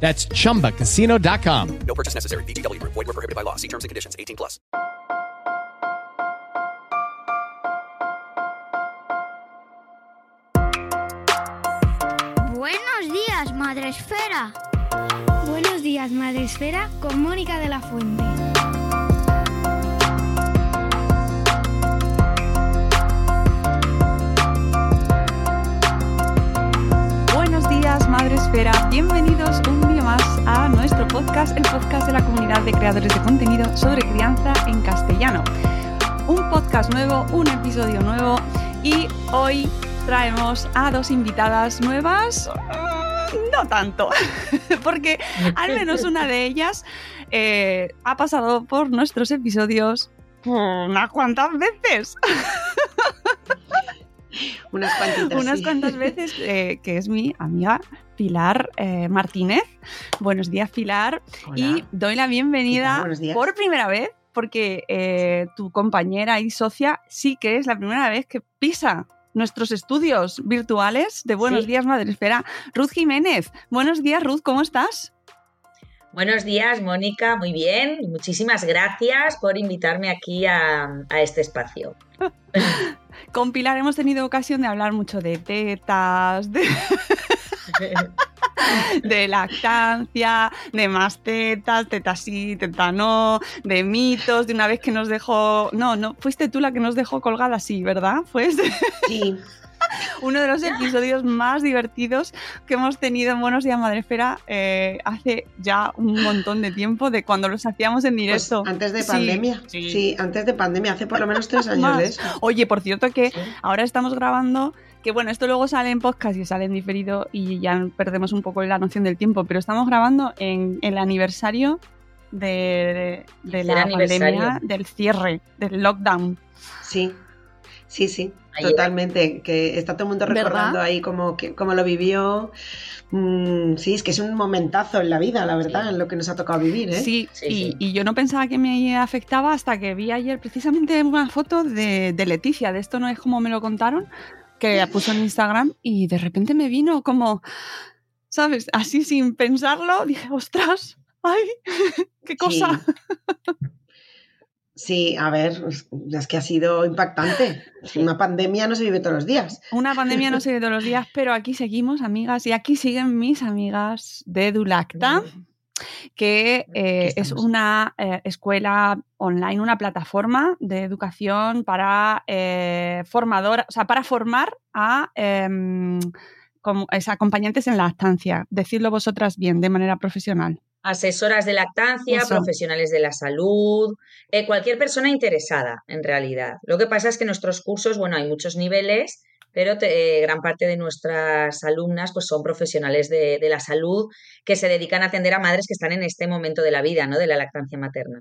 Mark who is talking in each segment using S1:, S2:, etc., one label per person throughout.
S1: That's chumbacasino.com.
S2: No purchase necessary. VGW Group. Void were prohibited by law. See terms and conditions. 18 plus.
S3: Buenos días, Madre Esfera. Buenos días, Madre Esfera, con Mónica de la Fuente.
S4: El podcast de la comunidad de creadores de contenido sobre crianza en castellano. Un podcast nuevo, un episodio nuevo y hoy traemos a dos invitadas nuevas. Mm, No tanto, porque al menos una de ellas eh, ha pasado por nuestros episodios unas cuantas veces.
S5: Unas cuantitas.
S4: unas
S5: sí.
S4: cuantas veces, eh, que es mi amiga Pilar eh, Martínez. Buenos días, Pilar.
S5: Hola.
S4: Y doy la
S5: ¿Qué
S4: bienvenida por primera vez, porque eh, tu compañera y socia sí que es la primera vez que pisa nuestros estudios virtuales de Buenos
S5: Sí.
S4: Días, Madre Espera. Ruth Jiménez. Buenos días, Ruth, ¿cómo estás?
S6: Buenos días, Mónica. Muy bien. Muchísimas gracias por invitarme aquí a, a este espacio.
S4: Con Pilar hemos tenido ocasión de hablar mucho de tetas, de, de lactancia, de más tetas, tetas sí, teta no, de mitos, de una vez que nos dejó... No, no, fuiste tú la que nos dejó colgada así, ¿verdad? Fue ese-
S5: Sí,
S4: uno de los episodios más divertidos que hemos tenido en Buenos Días Madrefera eh, hace ya un montón de tiempo, de cuando los hacíamos en
S5: pues
S4: directo.
S5: antes de pandemia.
S4: sí.
S5: Sí, antes de pandemia, hace por lo menos tres años de eso.
S4: Oye, por cierto que
S6: Sí.
S4: ahora estamos grabando, que bueno, esto luego sale en podcast y sale en diferido y ya perdemos un poco la noción del tiempo, pero estamos grabando en el aniversario de, de la pandemia, del cierre, del lockdown.
S5: Sí, sí, sí,
S6: Ahí
S5: totalmente. Que está todo el mundo
S4: ¿Verdad?
S5: recordando ahí cómo, que, cómo lo vivió. Mm, sí, es que es un momentazo en la vida, la verdad, en lo que nos ha tocado vivir, ¿eh?
S4: Sí,
S6: Sí,
S4: y,
S6: sí.
S4: y yo no pensaba que me afectaba hasta que vi ayer precisamente una foto de, de Leticia, de esto no es como me lo contaron, que puso en Instagram y de repente me vino como, ¿sabes? Así sin pensarlo, dije, ostras, ay, qué cosa.
S5: Sí, a ver, es que ha sido impactante. Una pandemia no se vive todos los días.
S4: Una pandemia no se ve todos los días, pero aquí seguimos, amigas, y aquí siguen mis amigas de Dulacta, que eh, es una eh, escuela online, una plataforma de educación para eh, formadora, o sea, para formar a em, como- es, acompañantes en lactancia. Decidlo vosotras bien, de manera profesional.
S6: Asesoras de lactancia,
S4: Eso.
S6: profesionales de la salud, eh, cualquier persona interesada, en realidad. Lo que pasa es que nuestros cursos, bueno, hay muchos niveles, pero te- eh, gran parte de nuestras alumnas pues, son profesionales de, de la salud que se dedican a atender a madres que están en este momento de la vida, ¿no? De la lactancia materna.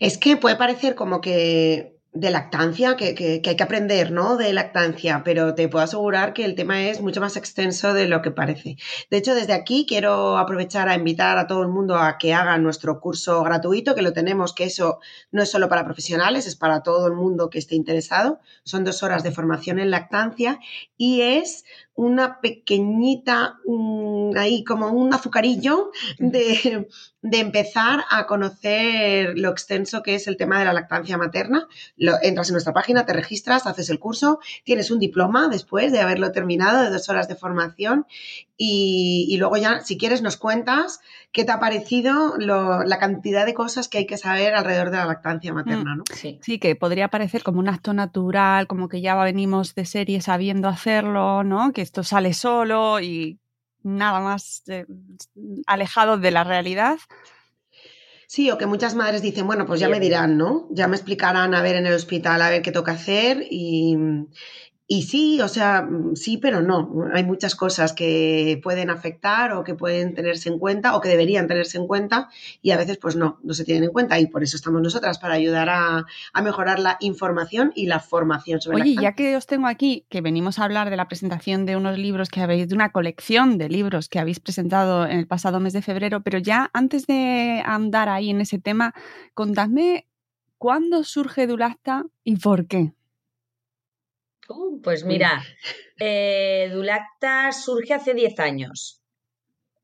S5: Es que puede parecer como que de lactancia, que, que- hay que aprender, ¿no? De lactancia, pero te puedo asegurar que el tema es mucho más extenso de lo que parece. De hecho, desde aquí quiero aprovechar a invitar a todo el mundo a que haga nuestro curso gratuito, que lo tenemos, que eso no es solo para profesionales, es para todo el mundo que esté interesado. Son dos horas de formación en lactancia y es una pequeñita, mm, ahí como un azucarillo de, de empezar a conocer lo extenso que es el tema de la lactancia materna. Lo, entras en nuestra página, te registras, haces el curso, tienes un diploma después de haberlo terminado, de dos horas de formación y, y luego ya, si quieres, nos cuentas qué te ha parecido lo, la cantidad de cosas que hay que saber alrededor de la lactancia materna. ¿no?
S6: Sí.
S4: Sí, que podría parecer como un acto natural, como que ya venimos de serie sabiendo hacerlo, ¿no? Que esto sale solo y nada más eh, alejado de la realidad.
S5: Sí, o que muchas madres dicen, bueno, pues ya me dirán, ¿no? Ya me explicarán a ver en el hospital, a ver qué toca hacer y, y sí, o sea, mm, sí, pero no. Hay muchas cosas que pueden afectar o que pueden tenerse en cuenta o que deberían tenerse en cuenta y a veces pues no, no se tienen en cuenta y por eso estamos nosotras, para ayudar a, a mejorar la información y la formación sobre
S4: Oye, ya que os tengo aquí, que venimos a hablar de la presentación de unos libros que habéis, de una colección de libros que habéis presentado en el pasado mes de febrero, pero ya antes de andar ahí en ese tema, contadme cuándo surge Dulacta y por qué.
S6: Uh, pues mira, eh, Dulacta surge hace 10 años.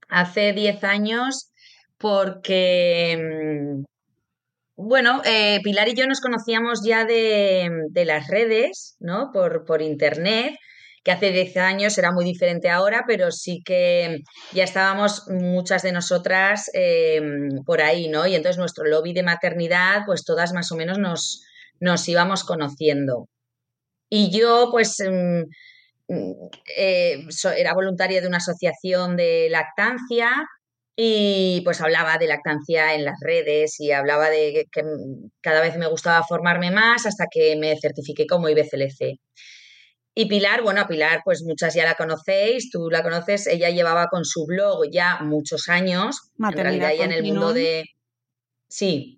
S6: Hace 10 años porque, mm, bueno, eh, Pilar y yo nos conocíamos ya de, de las redes, ¿no? Por, por internet, que hace 10 años era muy diferente ahora, pero sí que ya estábamos muchas de nosotras eh, por ahí, ¿no? Y entonces nuestro lobby de maternidad, pues todas más o menos nos, nos íbamos conociendo. Y yo, pues, mm, mm, eh, era voluntaria de una asociación de lactancia y pues hablaba de lactancia en las redes y hablaba de que, que cada vez me gustaba formarme más hasta que me certifiqué como IBCLC. Y Pilar, bueno, a Pilar, pues muchas ya la conocéis, tú la conoces, ella llevaba con su blog ya muchos años, en
S4: Maternidad
S6: realidad ya en el mundo de... Sí,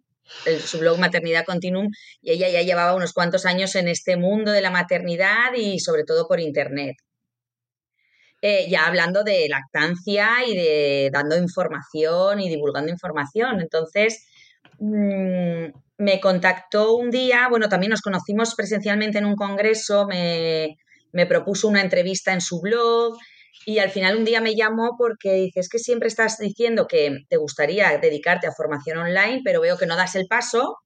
S6: su blog Maternidad Continuum, y ella ya llevaba unos cuantos años en este mundo de la maternidad y sobre todo por internet. Eh, ya hablando de lactancia y de dando información y divulgando información. Entonces, mm, me contactó un día, bueno, también nos conocimos presencialmente en un congreso, me, me propuso una entrevista en su blog y al final un día me llamó porque dice, es que siempre estás diciendo que te gustaría dedicarte a formación online, pero veo que no das el paso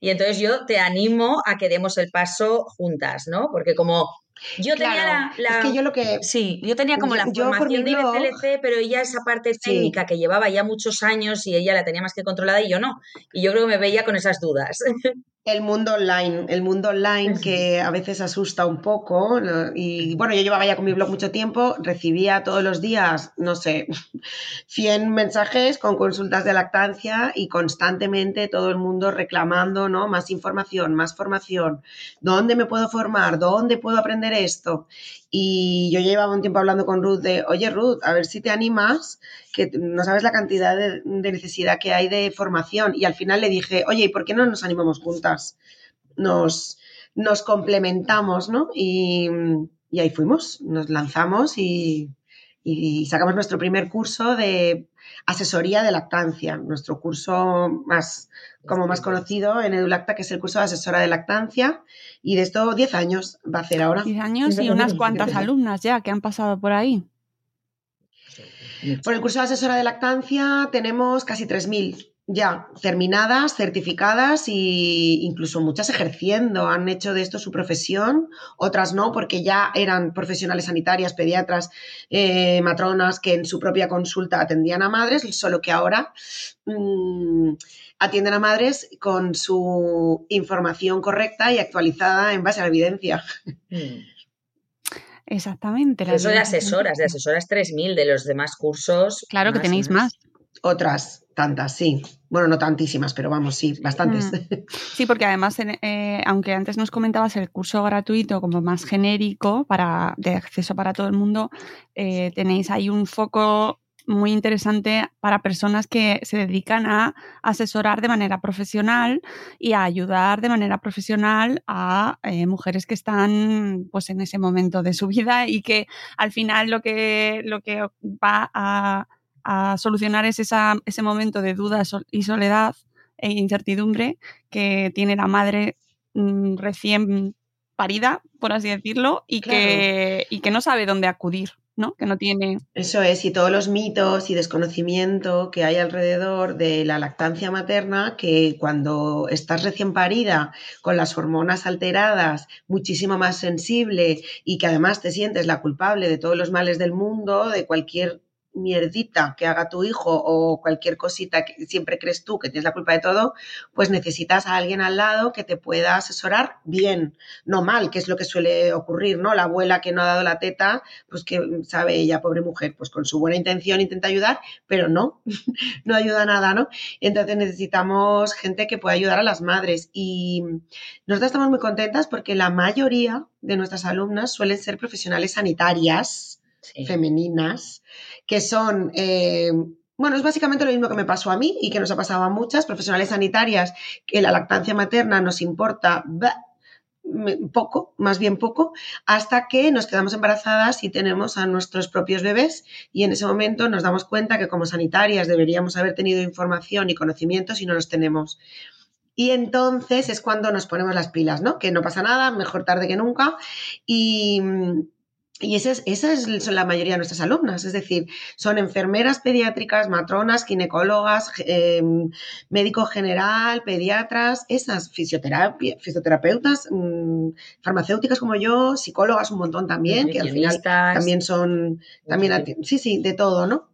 S6: y entonces yo te animo a que demos el paso juntas, ¿no? Porque como yo tenía la, la-
S5: es que yo lo que...
S6: Sí, yo tenía como
S5: Yo-
S6: la formación de
S5: blog-
S6: IBCLC, pero ella esa parte
S5: Sí.
S6: técnica que llevaba ya muchos años y ella la tenía más que controlada y yo no. Y yo creo que me veía con esas dudas.
S5: El mundo online, el mundo online que a veces asusta un poco. Y bueno, yo llevaba ya con mi blog mucho tiempo, recibía todos los días, no sé, 100 mensajes con consultas de lactancia y constantemente todo el mundo reclamando, ¿no? Más información, más formación. ¿Dónde me puedo formar? ¿Dónde puedo aprender esto? Y yo llevaba un tiempo hablando con Ruth de, oye Ruth, a ver si te animas, que no sabes la cantidad de, de necesidad que hay de formación. Y al final le dije, oye, ¿y por qué no nos animamos juntas? Nos, nos complementamos, ¿no? Y, y ahí fuimos, nos lanzamos y, y sacamos nuestro primer curso de asesoría de lactancia, nuestro curso más, como más conocido en Edulacta, que es el curso de asesora de lactancia, y de esto 10 años va a hacer ahora.
S4: 10 años y unas cuantas alumnas ya que han pasado por ahí.
S5: Por el curso de asesora de lactancia tenemos casi 3.000 ya terminadas, certificadas e incluso muchas ejerciendo. Han hecho de esto su profesión, otras no, porque ya eran profesionales sanitarias, pediatras, eh, matronas que en su propia consulta atendían a madres, solo que ahora mmm, atienden a madres con su información correcta y actualizada en base a la evidencia.
S4: Exactamente. la
S6: Eso de asesoras, de asesoras 3.000, de los demás cursos.
S4: Claro que
S6: más
S4: tenéis más.
S5: Otras tantas, sí. Bueno, no tantísimas, pero vamos, sí, bastantes.
S4: Mm. Sí, porque además, eh, aunque antes nos comentabas el curso gratuito como más genérico para de acceso para todo el mundo, eh, tenéis ahí un foco muy interesante para personas que se dedican a asesorar de manera profesional y a ayudar de manera profesional a eh, mujeres que están pues en ese momento de su vida y que al final lo que, lo que va a, a solucionar es esa, ese momento de duda y soledad e incertidumbre que tiene la madre mm, recién parida, por así decirlo, y,
S5: Claro.
S4: que, y que no sabe dónde acudir. ¿no? Que no tiene...
S5: Eso es, y todos los mitos y desconocimiento que hay alrededor de la lactancia materna, que cuando estás recién parida, con las hormonas alteradas, muchísimo más sensible y que además te sientes la culpable de todos los males del mundo, de cualquier mierdita que haga tu hijo o cualquier cosita que siempre crees tú que tienes la culpa de todo, pues necesitas a alguien al lado que te pueda asesorar bien, no mal, que es lo que suele ocurrir, ¿no? La abuela que no ha dado la teta, pues que sabe ella, pobre mujer, pues con su buena intención intenta ayudar, pero no, no ayuda nada, ¿no? Entonces necesitamos gente que pueda ayudar a las madres y nosotros estamos muy contentas porque la mayoría de nuestras alumnas suelen ser profesionales sanitarias, femeninas, que son, eh, bueno, es básicamente lo mismo que me pasó a mí y que nos ha pasado a muchas profesionales sanitarias, que la lactancia materna nos importa poco, más bien poco, hasta que nos quedamos embarazadas y tenemos a nuestros propios bebés y en ese momento nos damos cuenta que como sanitarias deberíamos haber tenido información y conocimientos y no los tenemos. Y entonces es cuando nos ponemos las pilas, ¿no? Que no pasa nada, mejor tarde que nunca. Y, y esa es, son la mayoría de nuestras alumnas, es decir, son enfermeras pediátricas, matronas, ginecólogas, em, médico general, pediatras, esas fisioterapeutas, mm, farmacéuticas como yo, psicólogas un montón también, que al final también son, también, sí, sí, de todo, ¿no?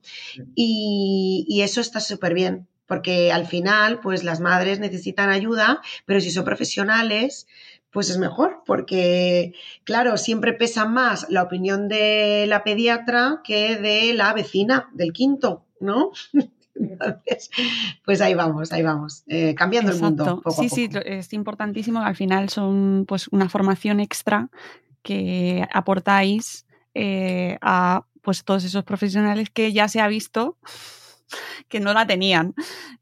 S5: Y, y eso está súper bien, porque al final, pues las madres necesitan ayuda, pero si son profesionales, pues es mejor, porque, claro, siempre pesa más la opinión de la pediatra que de la vecina del quinto, ¿no? Entonces, pues ahí vamos, ahí vamos, eh, cambiando el mundo. Poco
S4: sí, sí, es importantísimo. Al final son pues una formación extra que aportáis eh, a pues todos esos profesionales que ya se ha visto que no la tenían,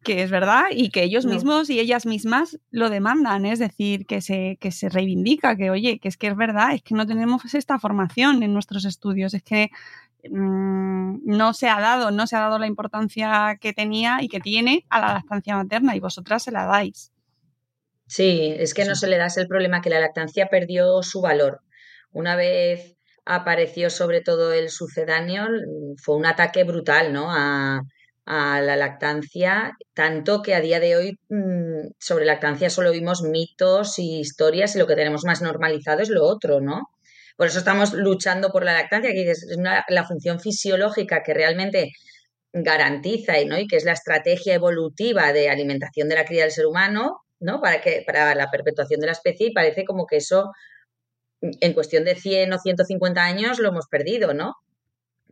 S4: que es verdad, y que ellos mismos y ellas mismas lo demandan, es decir, que se, que se reivindica, que oye, que es que es verdad, es que no tenemos esta formación en nuestros estudios, es que mm, no se ha dado, no se ha dado la importancia que tenía y que tiene a la lactancia materna y vosotras se la dais.
S6: Sí, es que no se le da el problema que la lactancia perdió su valor. Una vez apareció sobre todo el sucedáneo, fue un ataque brutal, ¿no? A, a la lactancia, tanto que a día de hoy mm, sobre lactancia solo vimos mitos y historias y lo que tenemos más normalizado es lo otro, ¿no? Por eso estamos luchando por la lactancia, que es la función fisiológica que realmente garantiza ¿no? y que es la estrategia evolutiva de alimentación de la cría del ser humano, ¿no? Para, que, para la perpetuación de la especie y parece como que eso en cuestión de 100 o 150 años lo hemos perdido, ¿no?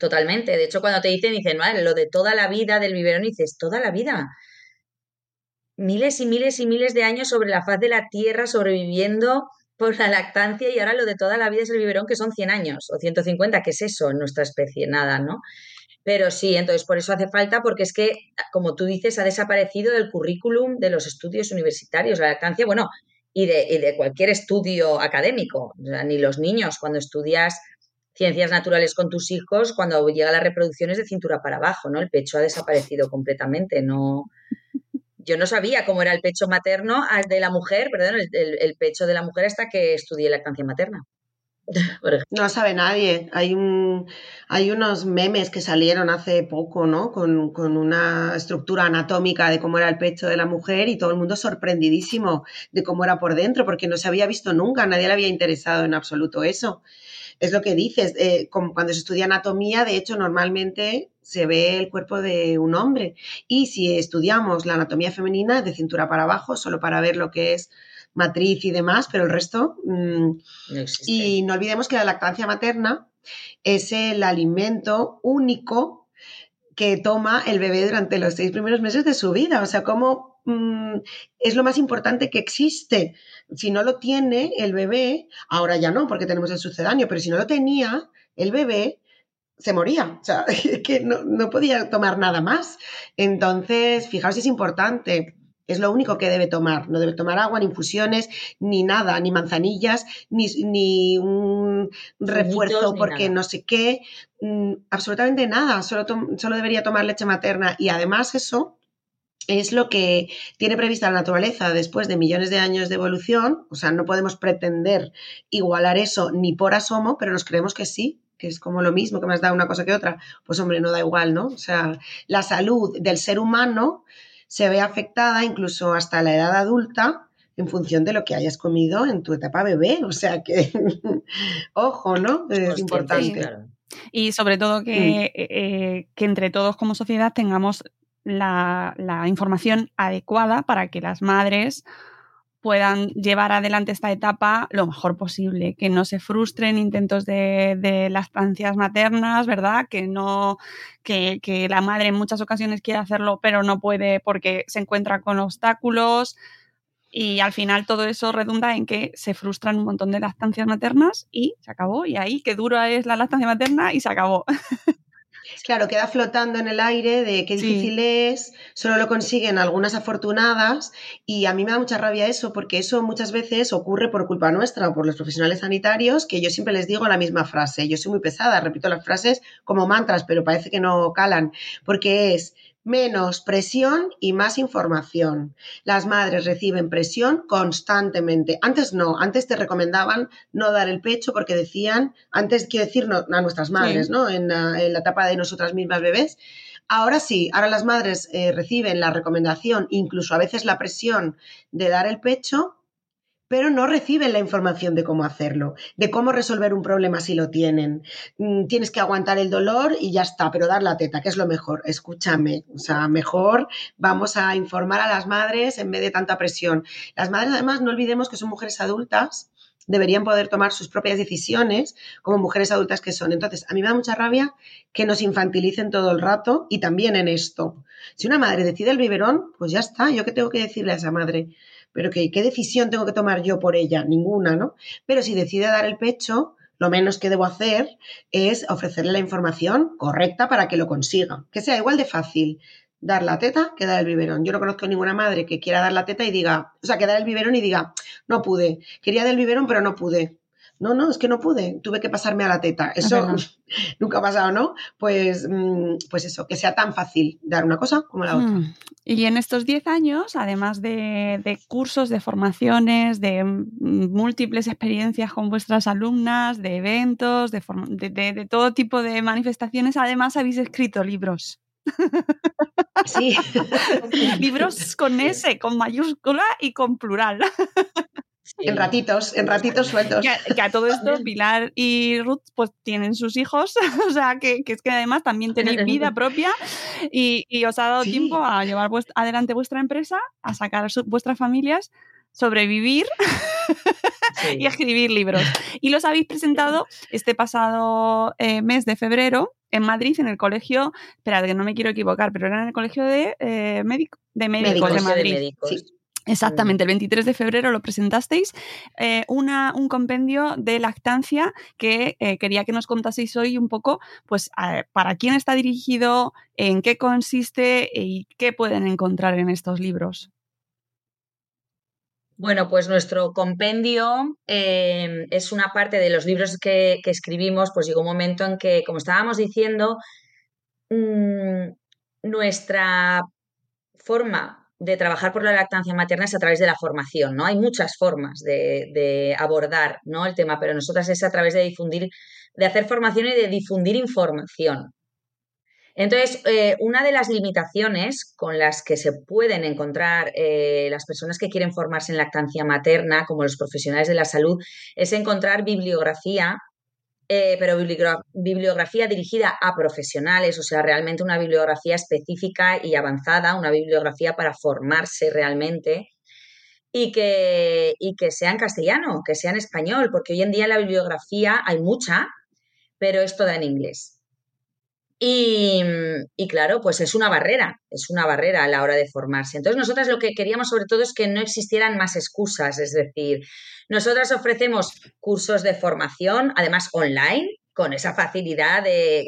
S6: Totalmente. De hecho, cuando te dicen, dicen, vale, lo de toda la vida del biberón, dices, toda la vida. Miles y miles y miles de años sobre la faz de la Tierra sobreviviendo por la lactancia y ahora lo de toda la vida es el biberón, que son 100 años o 150, que es eso en nuestra especie, nada, ¿no? Pero sí, entonces por eso hace falta, porque es que, como tú dices, ha desaparecido del currículum de los estudios universitarios la lactancia, bueno, y de, y de cualquier estudio académico. Ni los niños, cuando estudias ciencias naturales con tus hijos, cuando llega la reproducción es de cintura para abajo, ¿no? El pecho ha desaparecido completamente, no... Yo no sabía cómo era el pecho materno ah, de la mujer, perdón, el, pecho de la mujer hasta que estudié lactancia materna.
S5: No sabe nadie. Hay, un, hay unos memes que salieron hace poco, ¿no? Con, con, una estructura anatómica de cómo era el pecho de la mujer y todo el mundo sorprendidísimo de cómo era por dentro, porque no se había visto nunca, nadie le había interesado en absoluto eso es lo que dices, eh, como cuando se estudia anatomía, de hecho, normalmente se ve el cuerpo de un hombre. Y si estudiamos la anatomía femenina, de cintura para abajo, solo para ver lo que es matriz y demás, pero el resto. Mm, y no olvidemos que la lactancia materna es el alimento único que toma el bebé durante los seis primeros meses de su vida. O sea, cómo mm, es lo más importante que existe si no lo tiene el bebé, ahora ya no, porque tenemos el sucedáneo, pero si no lo tenía el bebé, se moría, o sea, que no, podía tomar nada más. Entonces, fijaos es importante. Es lo único que debe tomar. No debe tomar agua, ni infusiones, ni nada, ni manzanillas, ni, ni un refuerzo porque no sé qué. Mm, absolutamente nada. Solo, solo debería tomar leche materna. Y además eso es lo que tiene prevista la naturaleza después de millones de años de evolución. O sea, no podemos pretender igualar eso ni por asomo, pero nos creemos que sí. que es como lo mismo que me has dado una cosa que otra, pues hombre, no da igual, ¿no? O sea, la salud del ser humano se ve afectada incluso hasta la edad adulta en función de lo que hayas comido en tu etapa bebé. O sea que, ojo, ¿no? Es importante.
S4: Y sobre todo que, mm. eh, eh, que entre todos como sociedad tengamos la, información adecuada para que las madres puedan llevar adelante esta etapa lo mejor posible, que no se frustren intentos de, de lactancias maternas, ¿verdad? Que no, que, que, la madre en muchas ocasiones quiere hacerlo, pero no puede porque se encuentra con obstáculos. Y al final todo eso redunda en que se frustran un montón de lactancias maternas y se acabó. Y ahí, qué dura es la lactancia materna y se acabó.
S5: Claro, queda flotando en el aire de qué difícil es, solo lo consiguen algunas afortunadas y a mí me da mucha rabia eso porque eso muchas veces ocurre por culpa nuestra o por los profesionales sanitarios que yo siempre les digo la misma frase. Yo soy muy pesada, repito las frases como mantras, pero parece que no calan porque es menos presión y más información. Las madres reciben presión constantemente. Antes no, antes te recomendaban no dar el pecho porque decían, antes quiero decir a nuestras madres, ¿no? En la, etapa de nosotras mismas bebés. Ahora sí, ahora las madres eh, reciben la recomendación, incluso a veces la presión de dar el pecho pero no reciben la información de cómo hacerlo, de cómo resolver un problema si lo tienen. Mm, tienes que aguantar el dolor y ya está, pero dar la teta, que es lo mejor. Escúchame, o sea, mejor vamos a informar a las madres en vez de tanta presión. Las madres, además, no olvidemos que son mujeres adultas deberían poder tomar sus propias decisiones como mujeres adultas que son. Entonces, a mí me da mucha rabia que nos infantilicen todo el rato y también en esto. Si una madre decide el biberón, pues ya está. ¿Yo qué tengo que decirle a esa madre? Pero ¿qué decisión tengo que tomar yo por ella? Ninguna, ¿no? Pero si decide dar el pecho, lo menos que debo hacer es ofrecerle la información correcta para que lo consiga, que sea igual de fácil dar la teta que dar el biberón. Yo no conozco ninguna madre que quiera dar la teta y diga, o sea, que dar el biberón y diga, no pude, quería dar el biberón pero no pude. No, no, es que no pude, tuve que pasarme a la teta. Eso nunca ha pasado, ¿no? Pues, mm, pues eso, que sea tan fácil dar una cosa como la otra. Hmm.
S4: Y en estos 10 años, además de, cursos, de formaciones, de múltiples experiencias con vuestras alumnas, de eventos, de, de todo tipo de manifestaciones, además habéis escrito libros.
S5: Sí.
S4: libros con S, con mayúscula y con plural.
S5: En ratitos, en ratitos sueltos.
S4: Que, a todo esto Pilar y Ruth pues tienen sus hijos, o sea que, es que además también tenéis vida propia y, os ha dado tiempo a llevar adelante vuestra empresa, a sacar vuestras familias, sobrevivir y escribir libros. Y los habéis presentado este pasado eh, mes de febrero en Madrid, en el colegio, espera, que no me quiero equivocar, pero era en el colegio de, eh, médico, de médicos, de Madrid. Exactamente, el 23 de febrero lo presentasteis, eh, una, un compendio de lactancia que eh, quería que nos contaseis hoy un poco, pues, para quién está dirigido, en qué consiste y qué pueden encontrar en estos libros.
S6: Bueno, pues nuestro compendio em, es una parte de los libros que, escribimos, pues llegó un momento en que, como estábamos diciendo, mm, nuestra forma de trabajar por la lactancia materna es a través de la formación, ¿no? Hay muchas formas de, abordar ¿no? el tema, pero nosotras es a través de difundir, de hacer formación y de difundir información. Entonces, eh, una de las limitaciones con las que se pueden encontrar eh, las personas que quieren formarse en lactancia materna, como los profesionales de la salud, es encontrar bibliografía eh, pero bibliografía dirigida a profesionales, o sea, realmente una bibliografía específica y avanzada, una bibliografía para formarse realmente y que, y que sea en castellano, que sea en español, porque hoy en día la bibliografía hay mucha, pero es toda en inglés. Y, y, claro, pues es una barrera, es una barrera a la hora de formarse. Entonces, nosotras lo que queríamos sobre todo es que no existieran más excusas, es decir, nosotras ofrecemos cursos de formación, además online, con esa facilidad de,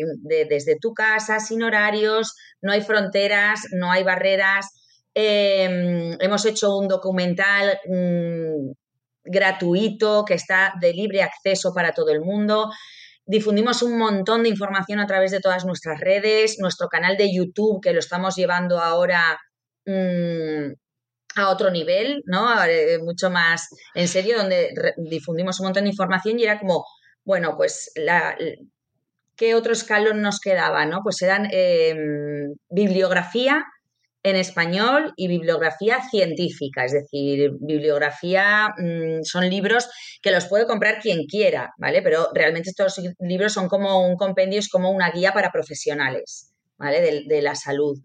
S6: desde tu casa, sin horarios, no hay fronteras, no hay barreras. Em, hemos hecho un documental mm, gratuito que está de libre acceso para todo el mundo. Difundimos un montón de información a través de todas nuestras redes, nuestro canal de YouTube, que lo estamos llevando ahora mm, a otro nivel, ¿no? Eh, mucho más en serio, donde difundimos un montón de información y era como, bueno, pues ¿qué otro escalón nos quedaba? ¿no? Pues eran em, bibliografía en español y bibliografía científica, es decir, bibliografía mm, son libros que los puede comprar quien quiera, ¿vale? Pero realmente estos libros son como un compendio, es como una guía para profesionales, ¿vale? De, la salud.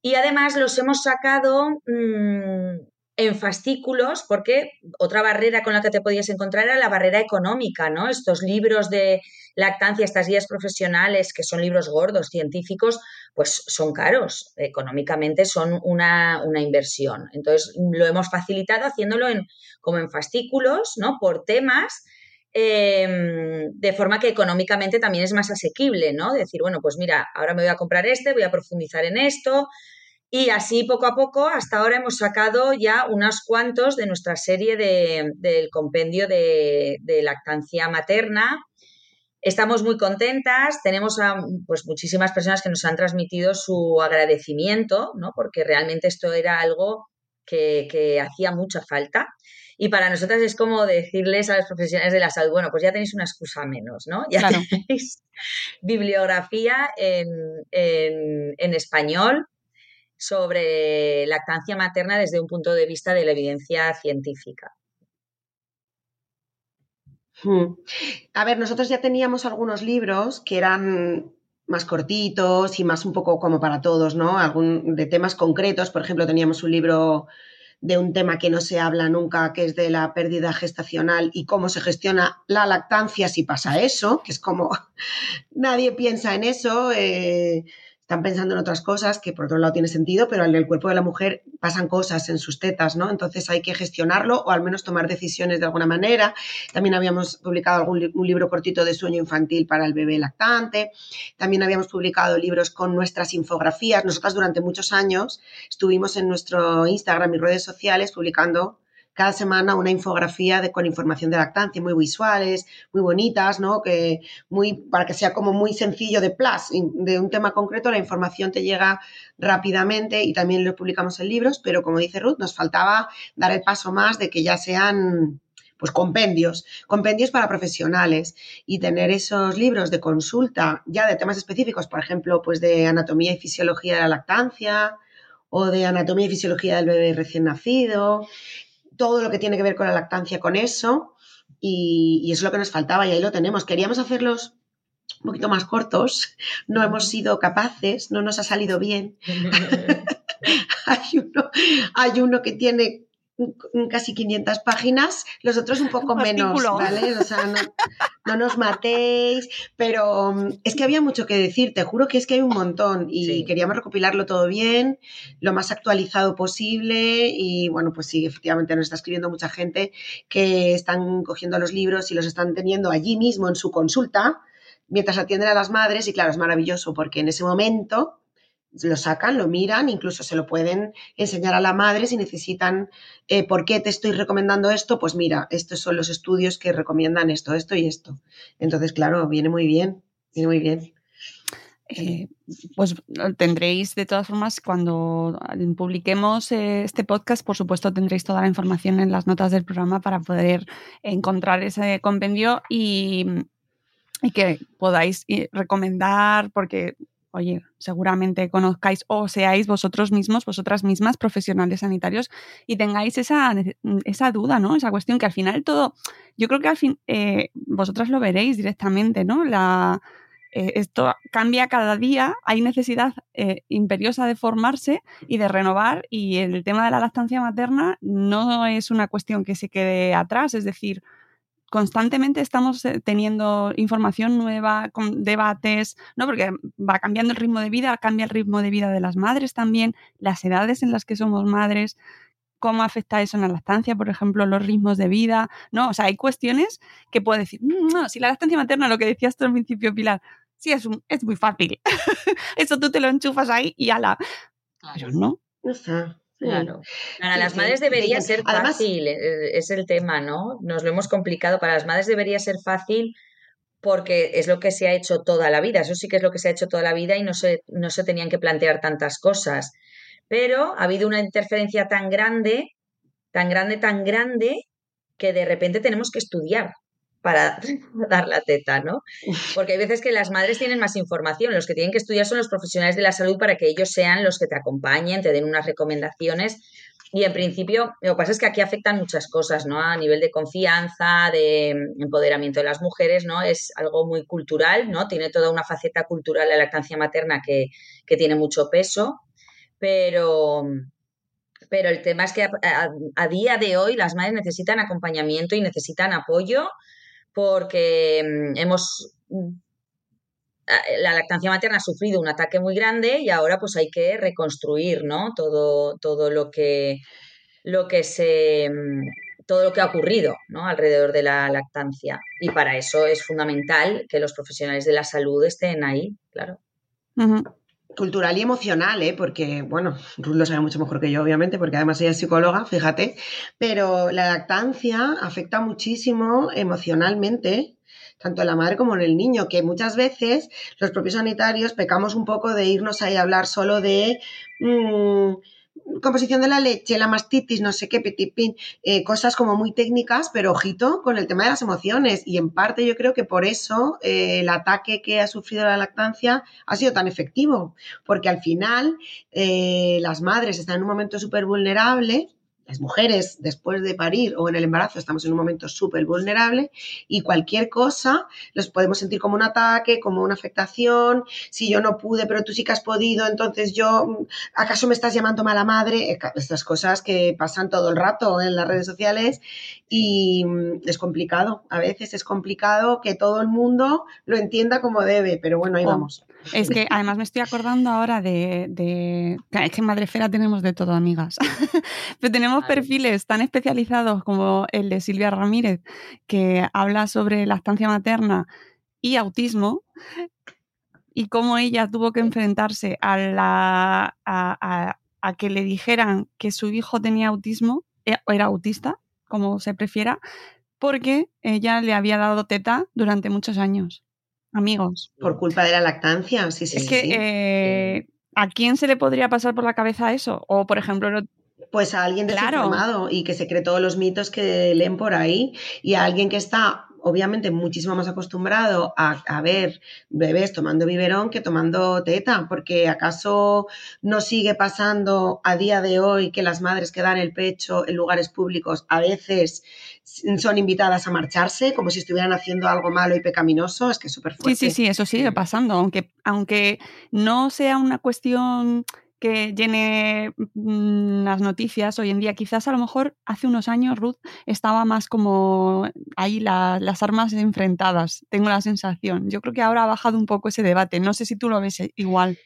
S6: Y además los hemos sacado mm, en fascículos, porque otra barrera con la que te podías encontrar era la barrera económica, ¿no? Estos libros de lactancia, estas guías profesionales, que son libros gordos, científicos, pues son caros, económicamente son una, inversión. Entonces, lo hemos facilitado haciéndolo en, como en fascículos, ¿no? Por temas. Em, de forma que económicamente también es más asequible, ¿no? Decir, bueno, pues mira, ahora me voy a comprar este, voy a profundizar en esto, y así poco a poco, hasta ahora hemos sacado ya unos cuantos de nuestra serie del compendio de, lactancia materna. Estamos muy contentas, tenemos a pues, muchísimas personas que nos han transmitido su agradecimiento, ¿no? porque realmente esto era algo que, hacía mucha falta. Y para nosotras es como decirles a los profesionales de la salud, bueno, pues ya tenéis una excusa menos, ¿no? Ya tenéis bibliografía en, en español sobre lactancia materna desde un punto de vista de la evidencia científica.
S5: Hmm. A ver, nosotros ya teníamos algunos libros que eran más cortitos y más un poco como para todos, ¿no? Algún, de temas concretos. Por ejemplo, teníamos un libro de un tema que no se habla nunca, que es de la pérdida gestacional y cómo se gestiona la lactancia si pasa eso, que es como nadie piensa en eso. Eh, están pensando en otras cosas que por otro lado tiene sentido, pero en el cuerpo de la mujer pasan cosas en sus tetas, ¿no? Entonces hay que gestionarlo o al menos tomar decisiones de alguna manera. También habíamos publicado algún un libro cortito de sueño infantil para el bebé lactante. También habíamos publicado libros con nuestras infografías. Nosotras durante muchos años estuvimos en nuestro Instagram y redes sociales publicando cada semana una infografía con información de lactancia, muy visuales, muy bonitas, ¿no? Que muy, para que sea como muy sencillo de plus, de un tema concreto, la información te llega rápidamente y también lo publicamos en libros, pero como dice Ruth, nos faltaba dar el paso más de que ya sean pues compendios, compendios para profesionales y tener esos libros de consulta ya de temas específicos, por ejemplo, pues de anatomía y fisiología de la lactancia o de anatomía y fisiología del bebé recién nacido, todo lo que tiene que ver con la lactancia con eso y, es lo que nos faltaba y ahí lo tenemos. Queríamos hacerlos un poquito más cortos, no hemos sido capaces, no nos ha salido bien. hay, uno, hay uno que tiene casi 500 páginas, los otros un poco menos, ¿vale? O sea, no, nos matéis, pero mm, es que había mucho que decir, te juro que es que hay un montón y queríamos recopilarlo todo bien, lo más actualizado posible y bueno, pues sí, efectivamente nos está escribiendo mucha gente que están cogiendo los libros y los están teniendo allí mismo en su consulta mientras atienden a las madres y claro, es maravilloso porque en ese momento lo sacan, lo miran, incluso se lo pueden enseñar a la madre si necesitan, eh, ¿por qué te estoy recomendando esto? Pues mira, estos son los estudios que recomiendan esto, esto y esto. Entonces, claro, viene muy bien, viene muy bien.
S4: Eh, pues tendréis de todas formas cuando publiquemos eh, este podcast, por supuesto tendréis toda la información en las notas del programa para poder encontrar ese compendio y que podáis recomendar, porque oye, seguramente conozcáis o seáis vosotros mismos, vosotras mismas, profesionales sanitarios, y tengáis esa, esa duda, ¿no? Esa cuestión que al final todo, yo creo que al fin, eh, vosotras lo veréis directamente, ¿no? La, eh, esto cambia cada día, hay necesidad eh, imperiosa de formarse y de renovar, y el tema de la lactancia materna no es una cuestión que se quede atrás, es decir, constantemente estamos eh, teniendo información nueva, con debates, ¿no? Porque va cambiando el ritmo de vida, cambia el ritmo de vida de las madres también, las edades en las que somos madres, cómo afecta eso en la lactancia, por ejemplo, los ritmos de vida, ¿no? O sea, hay cuestiones que puedo decir, mm, no, si la lactancia materna, lo que decías tú al principio, Pilar, sí, es, es muy fácil. eso tú te lo enchufas ahí y ala. Pero no.
S5: No sé.
S6: Claro. Para las madres debería ser fácil, eh, es el tema, ¿no? Nos lo hemos complicado. Para las madres debería ser fácil porque es lo que se ha hecho toda la vida. Eso sí que es lo que se ha hecho toda la vida y no se, no se tenían que plantear tantas cosas. Pero ha habido una interferencia tan grande, tan grande, tan grande, que de repente tenemos que estudiar. Para dar la teta, ¿no? Porque hay veces que las madres tienen más información, los que tienen que estudiar son los profesionales de la salud para que ellos sean los que te acompañen, te den unas recomendaciones. Y en principio, lo que pasa es que aquí afectan muchas cosas, ¿no? A nivel de confianza, de empoderamiento de las mujeres, ¿no? Es algo muy cultural, ¿no? Tiene toda una faceta cultural la lactancia materna que, que tiene mucho peso, pero, pero el tema es que a, día de hoy las madres necesitan acompañamiento y necesitan apoyo porque mm, hemos mm, la lactancia materna ha sufrido un ataque muy grande y ahora pues hay que reconstruir ¿no? todo, todo lo que lo que se mm, todo lo que ha ocurrido ¿no? alrededor de la lactancia y para eso es fundamental que los profesionales de la salud estén ahí claro
S5: cultural y emocional, ¿eh? porque, bueno, Ruth lo sabe mucho mejor que yo, obviamente, porque además ella es psicóloga, fíjate, pero la lactancia afecta muchísimo emocionalmente, tanto en la madre como en el niño, que muchas veces los propios sanitarios pecamos un poco de irnos ahí a hablar solo de... Mm, composición de la leche, la mastitis, no sé qué, pitipín, eh, cosas como muy técnicas, pero ojito con el tema de las emociones. Y en parte yo creo que por eso eh, el ataque que ha sufrido la lactancia ha sido tan efectivo, porque al final eh, las madres están en un momento súper vulnerable las mujeres después de parir o en el embarazo estamos en un momento súper vulnerable y cualquier cosa los podemos sentir como un ataque, como una afectación, si yo no pude pero tú sí que has podido, entonces yo, ¿acaso me estás llamando mala madre? Estas cosas que pasan todo el rato en las redes sociales y mm, es complicado, a veces es complicado que todo el mundo lo entienda como debe, pero bueno, ahí oh. vamos.
S4: Es que además me estoy acordando ahora de, de... Es que en Madrefera tenemos de todo, amigas. Pero tenemos perfiles tan especializados como el de Silvia Ramírez, que habla sobre lactancia materna y autismo, y cómo ella tuvo que enfrentarse a, la, a, a, que le dijeran que su hijo tenía autismo, o era autista, como se prefiera, porque ella le había dado teta durante muchos años amigos.
S5: Por culpa de la lactancia, sí, sí.
S4: Es que, eh, ¿a quién se le podría pasar por la cabeza eso? O, por ejemplo,
S5: pues a alguien desinformado y que se cree todos los mitos que leen por ahí y a alguien que está obviamente muchísimo más acostumbrado a, ver bebés tomando biberón que tomando teta, porque acaso no sigue pasando a día de hoy que las madres que dan el pecho en lugares públicos a veces son invitadas a marcharse como si estuvieran haciendo algo malo y pecaminoso, es que es súper fuerte.
S4: Sí, sí, sí, eso sigue pasando, aunque, aunque no sea una cuestión que llene mm, las noticias hoy en día. Quizás a lo mejor hace unos años Ruth estaba más como ahí las armas enfrentadas, tengo la sensación. Yo creo que ahora ha bajado un poco ese debate. No sé si tú lo ves igual.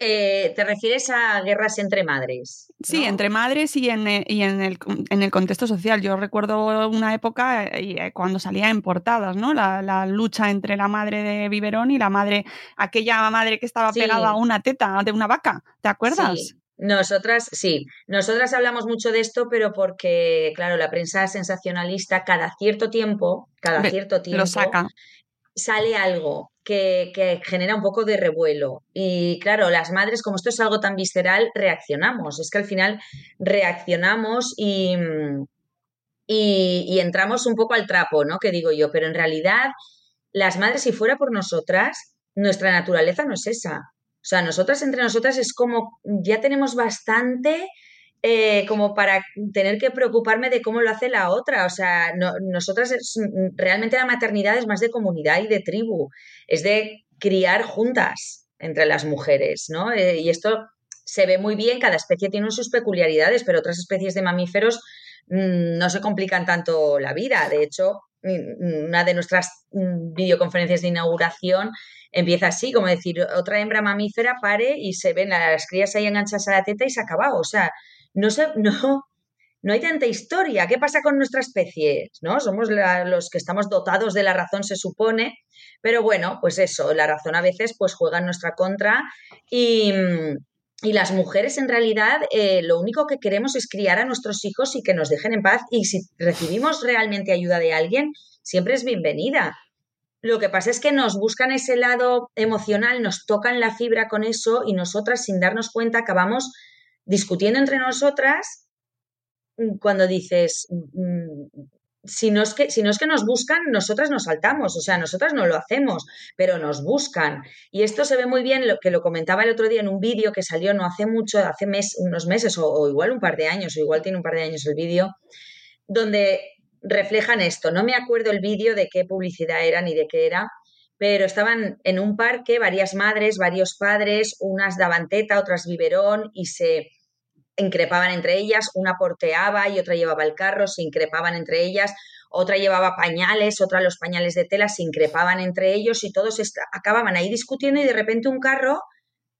S6: Eh, ¿Te refieres a guerras entre madres?
S4: Sí, entre madres y, en, eh, y en, el, en, el, contexto social. Yo recuerdo una época eh, cuando salía en portadas, ¿no? La, la, lucha entre la madre de biberón y la madre, aquella madre que estaba pegada a una teta de una vaca. ¿Te acuerdas?
S6: Sí. Nosotras, sí, nosotras hablamos mucho de esto, pero porque, claro, la prensa sensacionalista cada cierto tiempo, cada cierto tiempo,
S4: lo saca
S6: sale algo que, genera un poco de revuelo. Y claro, las madres, como esto es algo tan visceral, reaccionamos. Es que al final reaccionamos y, y, entramos un poco al trapo, ¿no? Que digo yo, pero en realidad las madres, si fuera por nosotras, nuestra naturaleza no es esa. O sea, nosotras entre nosotras es como ya tenemos bastante eh, como para tener que preocuparme de cómo lo hace la otra. O sea, nosotras realmente la maternidad es más de comunidad y de tribu, es de criar juntas entre las mujeres, ¿no? Eh, y esto se ve muy bien, cada especie tiene sus peculiaridades, pero otras especies de mamíferos mm, no se complican tanto la vida. De hecho, una de nuestras mm, videoconferencias de inauguración empieza así, como decir, otra hembra mamífera pare y se ven las crías ahí enganchadas a la teta y se ha acabado. O sea, no, no, no hay tanta historia. ¿Qué pasa con nuestra especie? ¿No? Somos los que estamos dotados de la razón, se supone, pero bueno, pues eso, la razón a veces pues juega en nuestra contra y, las mujeres en realidad eh, lo único que queremos es criar a nuestros hijos y que nos dejen en paz y si recibimos realmente ayuda de alguien, siempre es bienvenida. Lo que pasa es que nos buscan ese lado emocional, nos tocan la fibra con eso y nosotras sin darnos cuenta acabamos discutiendo entre nosotras mm, cuando dices, mm, si no, es que, si no es que nos buscan, nosotras nos saltamos, o sea, nosotras no lo hacemos, pero nos buscan. Y esto se ve muy bien, lo que lo comentaba el otro día en un vídeo que salió no hace mucho, hace mes, unos meses o, o igual un par de años, o igual tiene un par de años el vídeo, donde reflejan esto. No me acuerdo el vídeo de qué publicidad era ni de qué era, pero estaban en un parque varias madres, varios padres, unas daban teta, otras biberón y se increpaban entre ellas, una porteaba y otra llevaba el carro, se increpaban entre ellas, otra llevaba pañales, otra los pañales de tela, se increpaban entre ellos y todos acababan ahí discutiendo y de repente un carro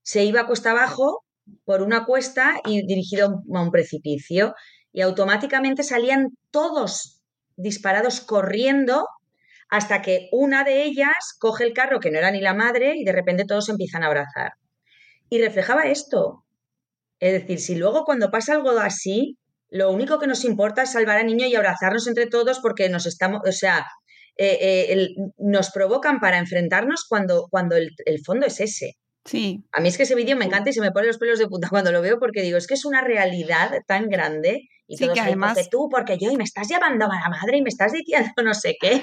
S6: se iba cuesta abajo por una cuesta y dirigido a un precipicio y automáticamente salían todos disparados corriendo hasta que una de ellas coge el carro que no era ni la madre y de repente todos empiezan a abrazar. Y reflejaba esto, es decir, si luego cuando pasa algo así, lo único que nos importa es salvar al niño y abrazarnos entre todos porque nos estamos, o sea, eh, eh, nos provocan para enfrentarnos cuando, cuando el, fondo es ese.
S4: Sí.
S6: A mí es que ese vídeo me encanta y se me ponen los pelos de puta cuando lo veo porque digo, es que es una realidad tan grande y
S4: sí, que además
S6: porque tú, porque yo, y me estás llevando a la madre y me estás diciendo no sé qué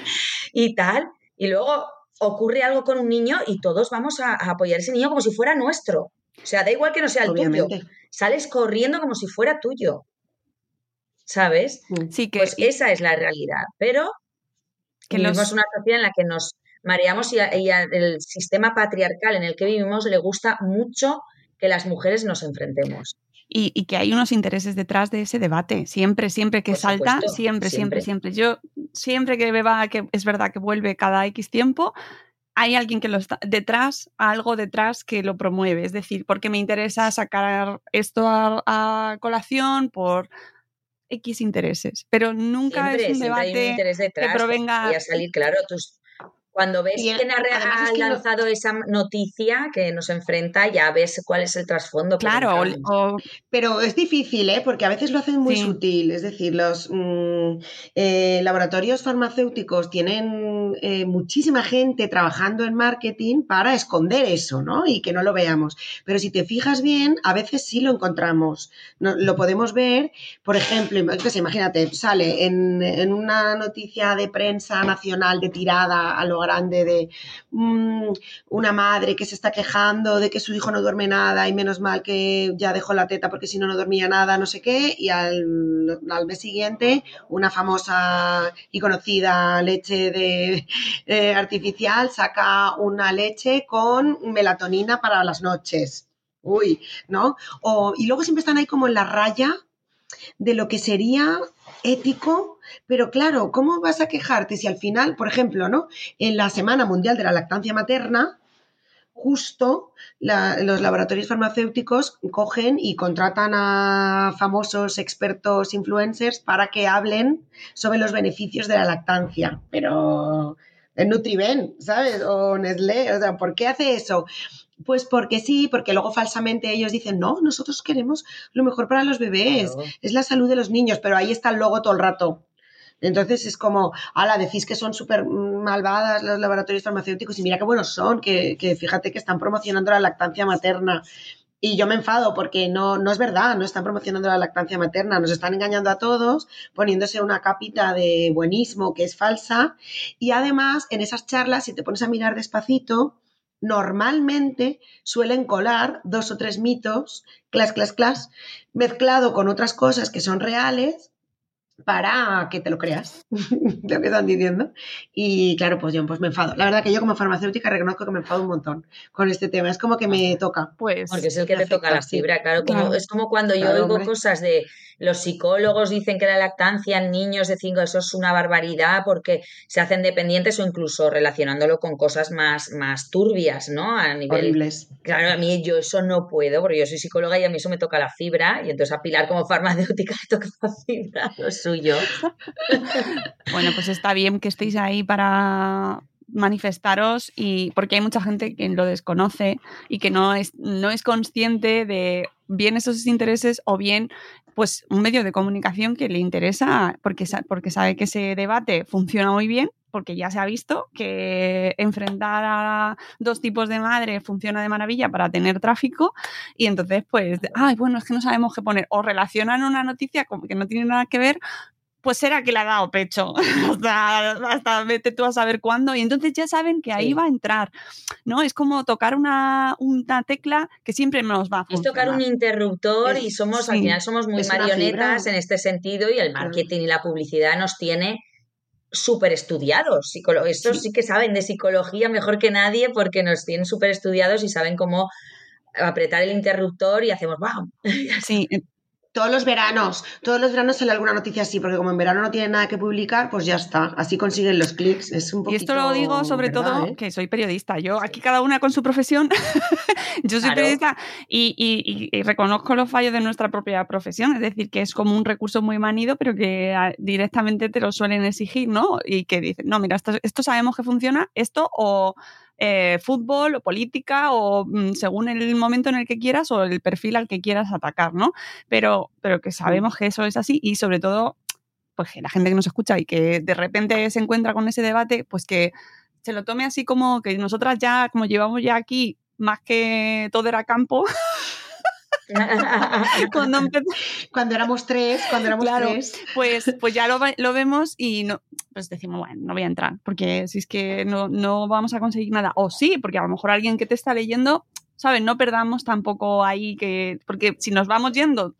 S6: y tal. Y luego ocurre algo con un niño y todos vamos a, a apoyar a ese niño como si fuera nuestro. O sea, da igual que no sea el tuyo. Sales corriendo como si fuera tuyo. ¿Sabes?
S4: Sí, que
S6: pues esa es la realidad. Pero que vivimos una sociedad en la que nos mareamos y, el sistema patriarcal en el que vivimos le gusta mucho que las mujeres nos enfrentemos.
S4: Y, que hay unos intereses detrás de ese debate. Siempre, siempre que salta, siempre, siempre, siempre, Yo siempre que vea que es verdad que vuelve cada X tiempo, hay alguien que lo está detrás, algo detrás que lo promueve. Es decir, porque me interesa sacar esto a, colación por X intereses. Pero nunca es un debate que provenga.
S6: Y a salir, claro, tus, cuando ves quién ha, lanzado esa noticia que nos enfrenta, ya ves cuál es el trasfondo.
S4: Claro,
S5: pero es difícil, ¿eh? porque a veces lo hacen muy sutil. Es decir, los mm, eh, laboratorios farmacéuticos tienen eh, muchísima gente trabajando en marketing para esconder eso, ¿no? Y que no lo veamos. Pero si te fijas bien, a veces sí lo encontramos. lo podemos ver, por ejemplo, imagínate, sale en, en una noticia de prensa nacional de tirada a lo grande de mm, una madre que se está quejando de que su hijo no duerme nada y menos mal que ya dejó la teta porque si no, no dormía nada, no sé qué, y al, al mes siguiente una famosa y conocida leche de, artificial saca una leche con melatonina para las noches. Uy, ¿no? O, y luego siempre están ahí como en la raya de lo que sería ético, pero claro, ¿cómo vas a quejarte si al final, por ejemplo, ¿no? En la Semana Mundial de la Lactancia Materna, justo los laboratorios farmacéuticos cogen y contratan a famosos expertos influencers para que hablen sobre los beneficios de la lactancia. Pero en Nutriben, ¿sabes? O Nestlé, o sea, ¿por qué hace eso? Pues porque sí, porque luego falsamente ellos dicen, no, nosotros queremos lo mejor para los bebés, es la salud de los niños, pero ahí está el logo todo el rato. Entonces es como, ala, decís que son súper malvadas los laboratorios farmacéuticos y mira qué buenos son, que, que, fíjate que están promocionando la lactancia materna. Y yo me enfado porque no, no es verdad, no están promocionando la lactancia materna, nos están engañando a todos, poniéndose una capita de buenismo que es falsa. Y además, en esas charlas, si te pones a mirar despacito, normalmente suelen colar dos o tres mitos, clas, clas, clas, mezclado con otras cosas que son reales para que te lo creas, lo que están diciendo. Y claro, pues yo pues me enfado. La verdad que yo como farmacéutica reconozco que me enfado un montón con este tema. Es como que me toca.
S4: Pues
S6: Porque es el que te toca la fibra, claro. Como, Es como cuando yo oigo cosas de los psicólogos dicen que la lactancia en niños de 5, eso es una barbaridad porque se hacen dependientes o incluso relacionándolo con cosas más, más turbias, ¿no? A nivel...
S5: Horribles.
S6: Claro, a mí yo eso no puedo porque yo soy psicóloga y a mí eso me toca la fibra y entonces a Pilar como farmacéutica le toca la fibra, lo suyo.
S4: bueno, pues está bien que estéis ahí para manifestaros y porque hay mucha gente que lo desconoce y que no es, no es consciente de bien esos intereses o bien pues un medio de comunicación que le interesa porque, porque sabe que ese debate funciona muy bien, porque ya se ha visto que enfrentar a dos tipos de madre funciona de maravilla para tener tráfico y entonces pues, ay, bueno, es que no sabemos qué poner o relacionan una noticia que no tiene nada que ver pues será que le ha dado pecho. hasta, hasta vete tú a saber cuándo. Y entonces ya saben que ahí
S6: Sí.
S4: va a entrar. ¿no? Es como tocar una, una tecla que siempre nos va a
S6: Es tocar un interruptor y somos, al
S4: sí,
S6: final somos muy
S5: es
S6: marionetas en este sentido y el marketing y la publicidad nos tiene súper estudiados. Estos sí. que saben de psicología mejor que nadie porque nos tienen súper estudiados y saben cómo apretar el interruptor y hacemos ¡bam!
S4: Sí,
S5: Todos los veranos, todos los veranos sale alguna noticia así, porque como en verano no tienen nada que publicar, pues ya está. Así consiguen los clics. Es un
S4: Y
S5: poquito.
S4: esto lo digo sobre
S5: ¿verdad,
S4: todo
S5: eh?
S4: que soy periodista. Yo, aquí cada una con su profesión, yo soy
S6: Claro.
S4: periodista y, y- y- y reconozco los fallos de nuestra propia profesión. Es decir, que es como un recurso muy manido, pero que ah, directamente te lo suelen exigir, ¿no? Y que dicen, no, mira, esto, esto sabemos que funciona, esto o eh, fútbol o política o mm, según el momento en el que quieras o el perfil al que quieras atacar, ¿no? Pero, pero que sabemos que eso es así y sobre todo pues que la gente que nos escucha y que de repente se encuentra con ese debate, pues que se lo tome así como que nosotras ya, como llevamos ya aquí más que todo era campo, cuando
S5: Cuando éramos tres, cuando éramos
S4: Claro.
S5: tres.
S4: pues, pues ya lo, lo vemos y no, pues decimos, bueno, no voy a entrar, porque si es que no, no vamos a conseguir nada. O sí, porque a lo mejor alguien que te está leyendo, ¿sabes? No perdamos tampoco ahí que, porque si nos vamos yendo,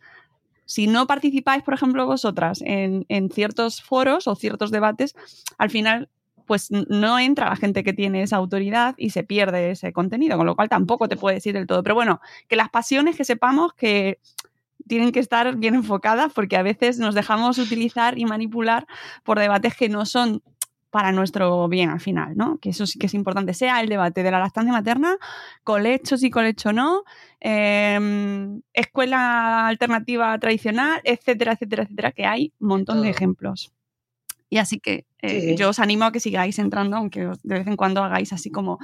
S4: si no participáis, por ejemplo, vosotras en, en ciertos foros o ciertos debates, al final pues no entra la gente que tiene esa autoridad y se pierde ese contenido, con lo cual tampoco te puede decir del todo. Pero bueno, que las pasiones que sepamos que tienen que estar bien enfocadas porque a veces nos dejamos utilizar y manipular por debates que no son para nuestro bien al final, ¿no? Que eso sí que es importante, sea el debate de la lactancia materna, colecho sí, colecho no, eh, escuela alternativa tradicional, etcétera, etcétera, etcétera, que hay un montón de ejemplos. Y así que eh,
S5: Sí.
S4: yo os animo a que sigáis entrando, aunque de vez en cuando hagáis así como,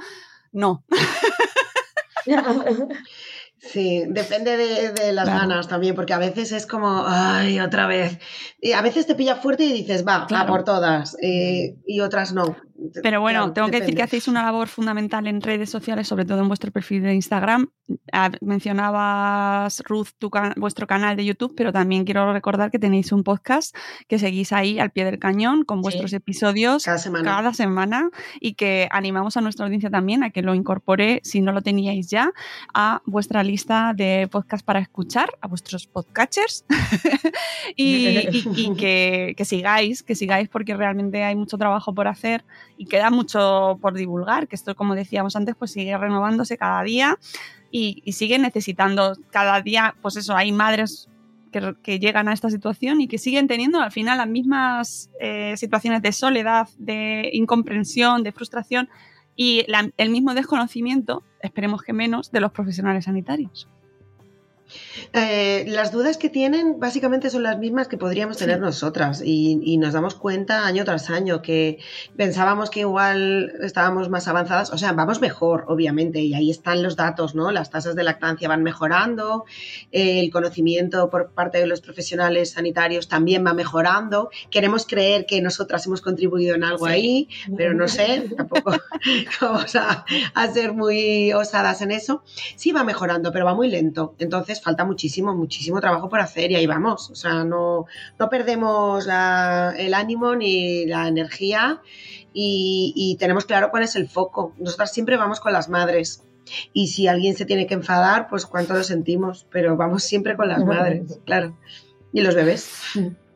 S4: no,
S5: Sí, depende de, de las
S4: Claro.
S5: ganas también, porque a veces es como, ay, otra vez. Y a veces te pilla fuerte y dices, va, a
S4: Claro.
S5: por todas. eh, y otras no.
S4: Pero bueno,
S5: Claro,
S4: tengo que decir que
S5: depende.
S4: hacéis una labor fundamental en redes sociales, sobre todo en vuestro perfil de Instagram. Ah, Mencionabas, Ruth, tu can- vuestro canal de YouTube, pero también quiero recordar que tenéis un podcast que seguís ahí al pie del cañón con vuestros episodios
S5: Cada semana.
S4: cada semana y que animamos a nuestra audiencia también a que lo incorpore, si no lo teníais ya, a vuestra lista de podcast para escuchar, a vuestros podcatchers y, y- y que, que sigáis, que sigáis porque realmente hay mucho trabajo por hacer y queda mucho por divulgar, que esto, como decíamos antes, pues sigue renovándose cada día y, y sigue necesitando cada día, pues eso, hay madres que, que llegan a esta situación y que siguen teniendo al final las mismas eh, situaciones de soledad, de incomprensión, de frustración y la- el mismo desconocimiento, esperemos que menos, de los profesionales sanitarios.
S5: Eh, las dudas que tienen básicamente son las mismas que podríamos tener nosotras y, y nos damos cuenta año tras año que pensábamos que igual estábamos más avanzadas, o sea, vamos mejor, obviamente, y ahí están los datos, ¿no? Las tasas de lactancia van mejorando, eh, el conocimiento por parte de los profesionales sanitarios también va mejorando. Queremos creer que nosotras hemos contribuido en algo
S6: Sí.
S5: ahí, pero no sé, tampoco vamos a, a ser muy osadas en eso. Sí va mejorando, pero va muy lento. Entonces falta muchísimo, muchísimo trabajo por hacer y ahí vamos. O sea, no, no perdemos la- el ánimo ni la energía y, y tenemos claro cuál es el foco. Nosotras siempre vamos con las madres. Y si alguien se tiene que enfadar, pues cuánto lo sentimos, pero vamos siempre con las madres, claro. Y los bebés.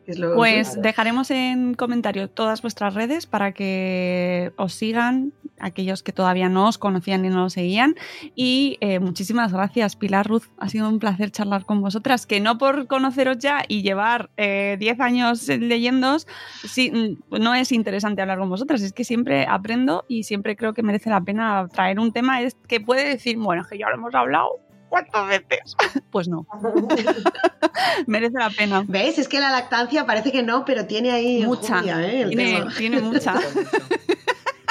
S5: Que es lo-
S4: Pues dejaremos en comentario todas vuestras redes para que os sigan aquellos que todavía no os conocían y no os seguían. Y eh, muchísimas gracias, Pilar Ruth. Ha sido un placer charlar con vosotras, que no por conoceros ya y llevar eh, 10 años leyéndoos, sí, mm, no es interesante hablar con vosotras. Es que siempre aprendo y siempre creo que merece la pena traer un tema es- que puede decir, bueno, es que ya lo hemos hablado. ¿Cuántas veces? Pues no. Merece la pena.
S5: ¿Ves? Es que la lactancia parece que no, pero tiene ahí
S4: Mucha.
S5: ¿eh?
S4: Tiene, tiene mucha.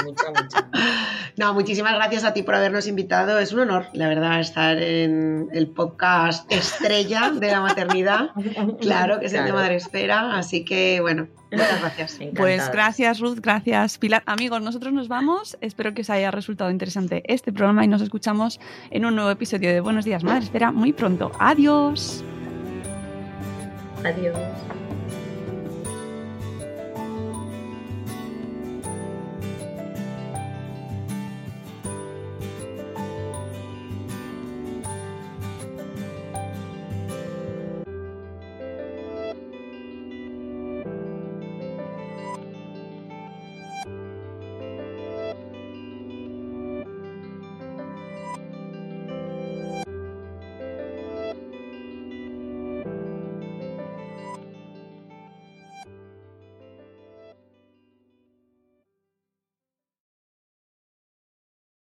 S6: Mucha, mucha.
S5: No, muchísimas gracias a ti por habernos invitado. Es un honor, la verdad, estar en el podcast estrella de la maternidad. Claro, que es el de
S6: Claro.
S5: Madresfera. Así que, bueno, muchas gracias.
S4: Pues gracias Ruth, gracias Pilar. Amigos, nosotros nos vamos. Espero que os haya resultado interesante este programa y nos escuchamos en un nuevo episodio de Buenos Días Madre Espera muy pronto. Adiós.
S6: Adiós.